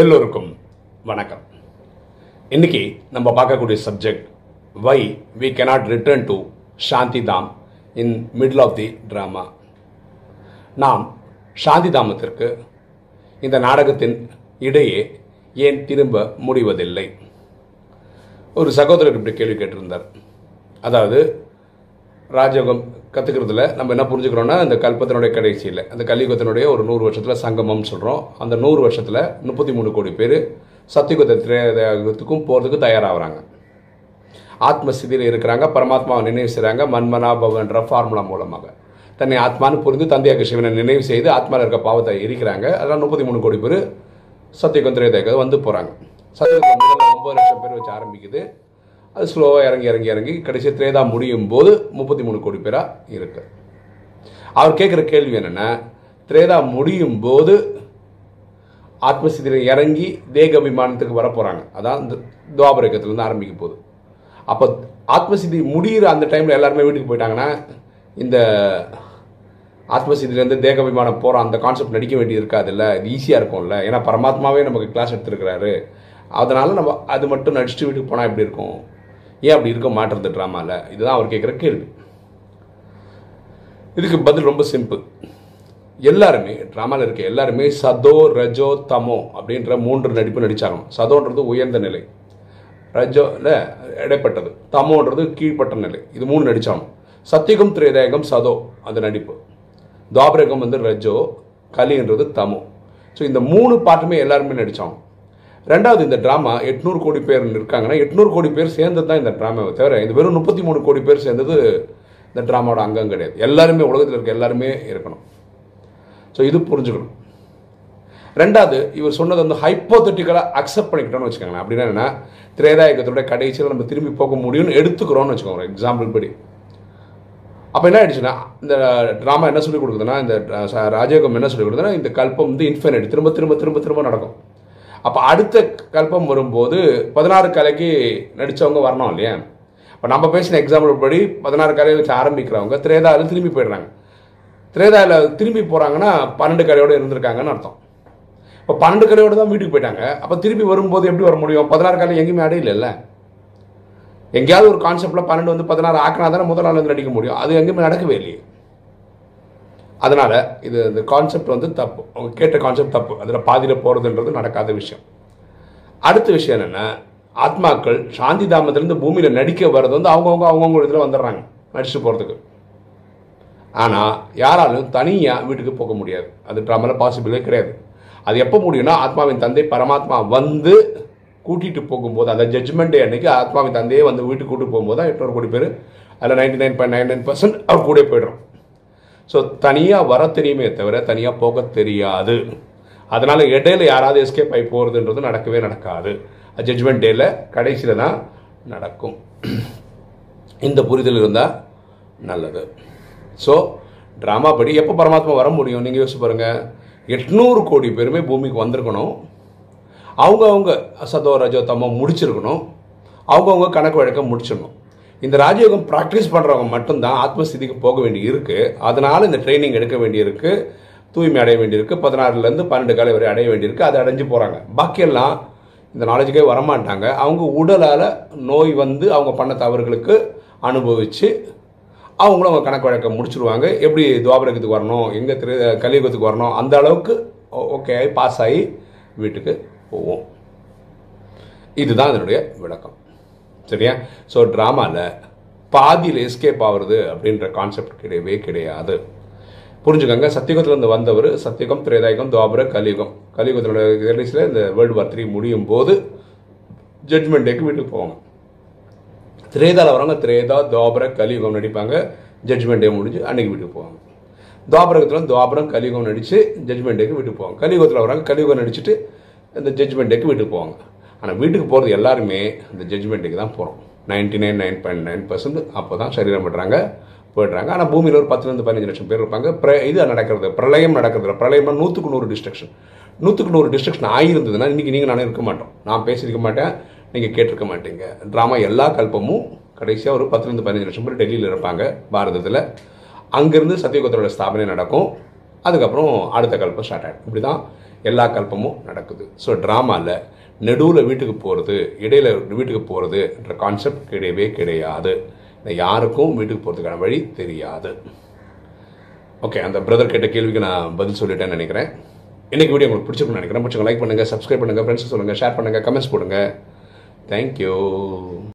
எல்லோருக்கும் வணக்கம். இன்னைக்கு நம்ம பார்க்கக்கூடிய subject why we cannot return to Shanti Dham in middle of the drama நாம் சாந்தி தாமத்திற்கு இந்த நாடகத்தின் இடையே ஏன் திரும்ப முடிவதில்லை? ஒரு சகோதரர் இப்படி கேள்வி கேட்டிருந்தார். அதாவது ராஜயோகம் கற்றுக்கிறதுல நம்ம என்ன புரிஞ்சுக்கிறோன்னா இந்த கல்பத்தினுடைய கடைசியில் அந்த கலியுகத்தினுடைய ஒரு நூறு வருஷத்தில் சங்கமம்னு சொல்கிறோம் அந்த நூறு வருஷத்தில் முப்பத்தி மூணு கோடி பேர் சத்தியுகத்துக்கும் போகிறதுக்கு தயாராகிறாங்க. ஆத்மஸ்திதியில் இருக்கிறாங்க பரமாத்மாவை நினைவு செய்கிறாங்க மன்மனா பவன்ற ஃபார்முலா மூலமாக. தன்னை ஆத்மான்னு புரிந்து தந்தையாக சிவனை நினைவு செய்து ஆத்மாவில் இருக்க பாவத்தை எரிக்கிறாங்க. அதெல்லாம் முப்பத்தி மூணு கோடி பேர் சத்தியுகம் திரேதயுகம் வந்து போகிறாங்க சத்தியுகம் ஒம்பது லட்சம் பேர் வச்சு ஆரம்பிக்குது. அது ஸ்லோவாக இறங்கி இறங்கி இறங்கி கடைசி திரேதா முடியும் போது முப்பத்தி மூணு கோடி பேராக இருக்கு. அவர் கேட்குற கேள்வி என்னென்னா திரேதா முடியும் போது ஆத்மஸ்திதியில் இறங்கி தேக அபிமானத்துக்கு வர போகிறாங்க அதான் இந்த துவாபரேக்கத்துலேருந்து ஆரம்பிக்க போகுது. அப்போ ஆத்மசித்தி முடிகிற அந்த டைமில் எல்லாருமே வீட்டுக்கு போயிட்டாங்கன்னா இந்த ஆத்மசித்திலேருந்து தேக அபிமானம் போகிற அந்த கான்செப்ட் நடிக்க வேண்டியது இருக்காதுல்ல. இது ஈஸியாக இருக்கும்ல. ஏன்னா பரமாத்மாவே நமக்கு கிளாஸ் எடுத்துருக்கிறாரு. அதனால் நம்ம அது மட்டும் நடிச்சுட்டு வீட்டுக்கு போனால் எப்படி இருக்கும்? ஏன் அப்படி இருக்க மாட்டுறது ட்ராமாவில் இதுதான் அவர் கேட்குற கேள்வி. இதுக்கு பதில் ரொம்ப சிம்பிள் எல்லாருமே ட்ராமாவில் இருக்க எல்லாருமே சதோ ரஜோ தமோ அப்படின்ற மூன்று நடிப்பு நடித்தாகணும் சதோன்றது உயர்ந்த நிலை. ரஜோ இல்லை இடைப்பட்டது. தமோன்றது கீழ்ப்பட்ட நிலை. இது மூணு நடித்தாகணும் சத்தியகம் திரேதாயகம் சதோ அந்த நடிப்பு. துவாபரகம் வந்து ரஜோ கலின்றது தமோ. ஸோ இந்த மூணு பாட்டுமே எல்லாருமே நடித்தாகணும் ரெண்டாவது இந்த ட்ராமா எட்நூறு கோடி பேர் இருக்காங்கன்னா எட்நூறு கோடி பேர் சேர்ந்தது தான் இந்த ட்ராமாவை தவிர இந்த வெறும் முப்பத்தி மூணு கோடி பேர் சேர்ந்தது இந்த ட்ராமாவோட அங்கம் கிடையாது. எல்லாருமே உலகத்தில் இருக்க எல்லாருமே இருக்கணும். ஸோ இது புரிஞ்சுக்கணும். ரெண்டாவது இவர் சொன்னது வந்து ஹைப்போத்தட்டிக்கலாக அக்செப்ட் பண்ணிக்கிட்டோம்னு வச்சுக்கோங்களேன். அப்படின்னா என்ன திரேதாயகத்தோட கடைசியில் நம்ம திரும்பி போக முடியும்னு எடுத்துக்கிறோம்னு வச்சுக்கோங்க எக்ஸாம்பிள் படி. அப்போ என்ன ஆயிடுச்சுன்னா இந்த ட்ராமா என்ன சொல்லி கொடுக்குதுன்னா இந்த ராஜயோகம் என்ன சொல்லி கொடுக்குதுன்னா இந்த கல்பம் வந்து இன்ஃபினிட் திரும்ப திரும்ப திரும்ப திரும்ப நடக்கும். அப்போ அடுத்த கல்பம் வரும்போது பதினாறு கலைக்கு நடித்தவங்க வரணும் இல்லையா? இப்போ நம்ம பேசின எக்ஸாம்பிள் படி பதினாறு கலையை வச்சு ஆரம்பிக்கிறவங்க திரேதாவில் திரும்பி போயிடுறாங்க. திரேதாவில் திரும்பி போகிறாங்கன்னா பன்னெண்டு கலையோடு இருந்திருக்காங்கன்னு அர்த்தம். இப்போ பன்னெண்டு கலையோடு தான் வீட்டுக்கு போயிட்டாங்க. அப்போ திரும்பி வரும்போது எப்படி வர முடியும்? பதினாறு கலை எங்கேயுமே அடையில எங்கேயாவது ஒரு கான்செப்டில் பன்னெண்டு வந்து பதினாறு ஆக்கினா தானே முதல் நாள் வந்து நடிக்க முடியும். அது எங்கேயுமே நடக்கவே இல்லையே. அதனால் இது இந்த கான்செப்ட் வந்து தப்பு. அவங்க கேட்ட கான்செப்ட் தப்பு. அதில் பாதியில் போகிறதுன்றது நடக்காத விஷயம். அடுத்த விஷயம் என்னென்னா ஆத்மாக்கள் சாந்தி தாமத்திலேருந்து பூமியில் நடிக்க வர்றது வந்து அவங்கவுங்க அவங்கவுங்க இதில் வந்துடுறாங்க நடிச்சுட்டு போகிறதுக்கு ஆனால் யாராலும் தனியாக வீட்டுக்கு போக முடியாது. அது ட்ராமாவில் பாசிபிளே கிடையாது. அது எப்போ முடியும்னா ஆத்மாவின் தந்தை பரமாத்மா வந்து கூட்டிகிட்டு போகும்போது அந்த ஜட்ஜ்மெண்ட் அன்னைக்கு ஆத்மாவின் தந்தையே வந்து வீட்டுக்கு கூட்டிட்டு போகும்போது தான் எட்நூறு கோடி பேர் அதில் ninety nine point nine nine percent அவர் கூட போய்டும் ஸோ தனியாக வர தெரியுமே தவிர தனியாக போக தெரியாது. அதனால் இடையில யாராவது எஸ்கேப் ஆகி போகிறதுன்றது நடக்கவே நடக்காது. ஜட்ஜ்மெண்ட் டேயில் கடைசியில் தான் நடக்கும். இந்த புரிதல் இருந்தால் நல்லது. ஸோ ட்ராமா படி எப்போ பரமாத்மா வர முடியும்? நீங்கள் யோசிச்சு பாருங்கள் எட்நூறு கோடி பேருமே பூமிக்கு வந்திருக்கணும். அவங்கவுங்க சதோ ரஜோ தமோ முடிச்சிருக்கணும். அவங்கவுங்க கணக்கு வழக்கம் முடிச்சிடணும். இந்த ராஜயோகம் ப்ராக்டிஸ் பண்ணுறவங்க மட்டும்தான் ஆத்மஸ்திதிக்கு போக வேண்டி இருக்குது அதனால் இந்த ட்ரைனிங் எடுக்க வேண்டியிருக்கு. தூய்மை அடைய வேண்டியிருக்கு. பதினாறுலேருந்து பன்னெண்டு காலை வரை அடைய வேண்டியிருக்கு. அதை அடைஞ்சு போகிறாங்க பாக்கியெல்லாம் இந்த நாலேஜுக்கே வரமாட்டாங்க. அவங்க உடலால் நோய் வந்து அவங்க பண்ண தவறுகளுக்கு அனுபவித்து அவங்களும் அவங்க கணக்கு வழக்கை முடிச்சிருவாங்க. எப்படி துவாபரகத்துக்கு வரணும்? எங்கே திரு கலியுகத்துக்கு வரணும்? அந்த அளவுக்கு ஓகே ஆகி பாஸ் ஆகி வீட்டுக்கு போவோம். இதுதான் இதனுடைய விளக்கம். சரியா? ஸோ ட்ராமாவில் பாதியில் எஸ்கேப் ஆகுறது அப்படின்ற கான்செப்ட் கிடையவே கிடையாது. புரிஞ்சுக்கோங்க சத்தியுகத்திலிருந்து வந்தவர் சத்தியுகம் திரேதாயுகம் துவாபர கலியுகம். கலியுகத்தினுடைய கடைசியில் இந்த வேர்ல்டு வார் த்ரீ முடியும் போது ஜட்மெண்ட் டேக்கு வீட்டுக்கு போவாங்க திரேதாவில் வரவங்க திரேதா துவாபர கலியுகம் நடிப்பாங்க ஜட்மெண்ட் டே முடிஞ்சு அன்னைக்கு வீட்டுக்கு போவாங்க துவாபரகத்தில் துவாபரம் கலியுகம் நடித்து ஜட்மெண்ட் டேக்கு வீட்டுக்கு போவாங்க கலியுகத்தில் வராங்க கலியுகம் நடிச்சுட்டு இந்த ஜட்மெண்ட் டேக்கு வீட்டுக்கு போவாங்க ஆனால் வீட்டுக்கு போகிறது எல்லாருமே அந்த ஜட்ஜ்மெண்ட்டுக்கு தான் போகிறோம் ninety nine nine point nine percent அப்போ தான் சரீரம் பண்ணுறாங்க போயிடுறாங்க. ஆனால் பூமியில் ஒரு பத்துலேருந்து பதினஞ்சு லட்சம் பேர் இருப்பாங்க. பிர இது நடக்கிறது பிரளயம் நடக்கிறது. பிரளயம்னா நூற்றுக்கு நூறு டிஸ்ட்ரக்ஷன் நூற்றுக்கு நூறு டிஸ்ட்ரக்ஷன் ஆகியிருந்ததுன்னா இன்றைக்கி நீங்கள் நானும் இருக்க மாட்டோம். நான் பேசியிருக்க மாட்டேன் நீங்கள் கேட்டிருக்க மாட்டீங்க. ட்ராமா எல்லா கல்பமும் கடைசியாக ஒரு பத்துலேருந்து பதினஞ்சு லட்சம் பேர் டெல்லியில் இருப்பாங்க பாரதத்தில். அங்கேருந்து சத்தியகுத்தரோட ஸ்தாபனை நடக்கும். அதுக்கப்புறம் அடுத்த கல்பம் ஸ்டார்ட் ஆகிடும் இப்படி தான் எல்லா கல்பமும் நடக்குது. ஸோ ட்ராமாவில் நெடுவில் வீட்டுக்கு போகிறது இடையில வீட்டுக்கு போகிறதுன்ற கான்செப்ட் கிடையவே கிடையாது. யாருக்கும் வீட்டுக்கு போகிறதுக்கான வழி தெரியாது. ஓகே அந்த பிரதர் கேட்ட கேள்விக்கு நான் பதில் சொல்லிட்டேன்னு நினைக்கிறேன். இன்றைக்கி வீடியோ உங்களுக்கு பிடிச்சிருக்குன்னு நினைக்கிறேன். பிடிச்சவங்க லைக் பண்ணுங்கள் சப்ஸ்கிரைப் பண்ணுங்கள் ஃப்ரெண்ட்ஸ் சொல்லுங்கள் ஷேர் பண்ணுங்கள் கமெண்ட்ஸ் போடுங்க. தேங்க்யூ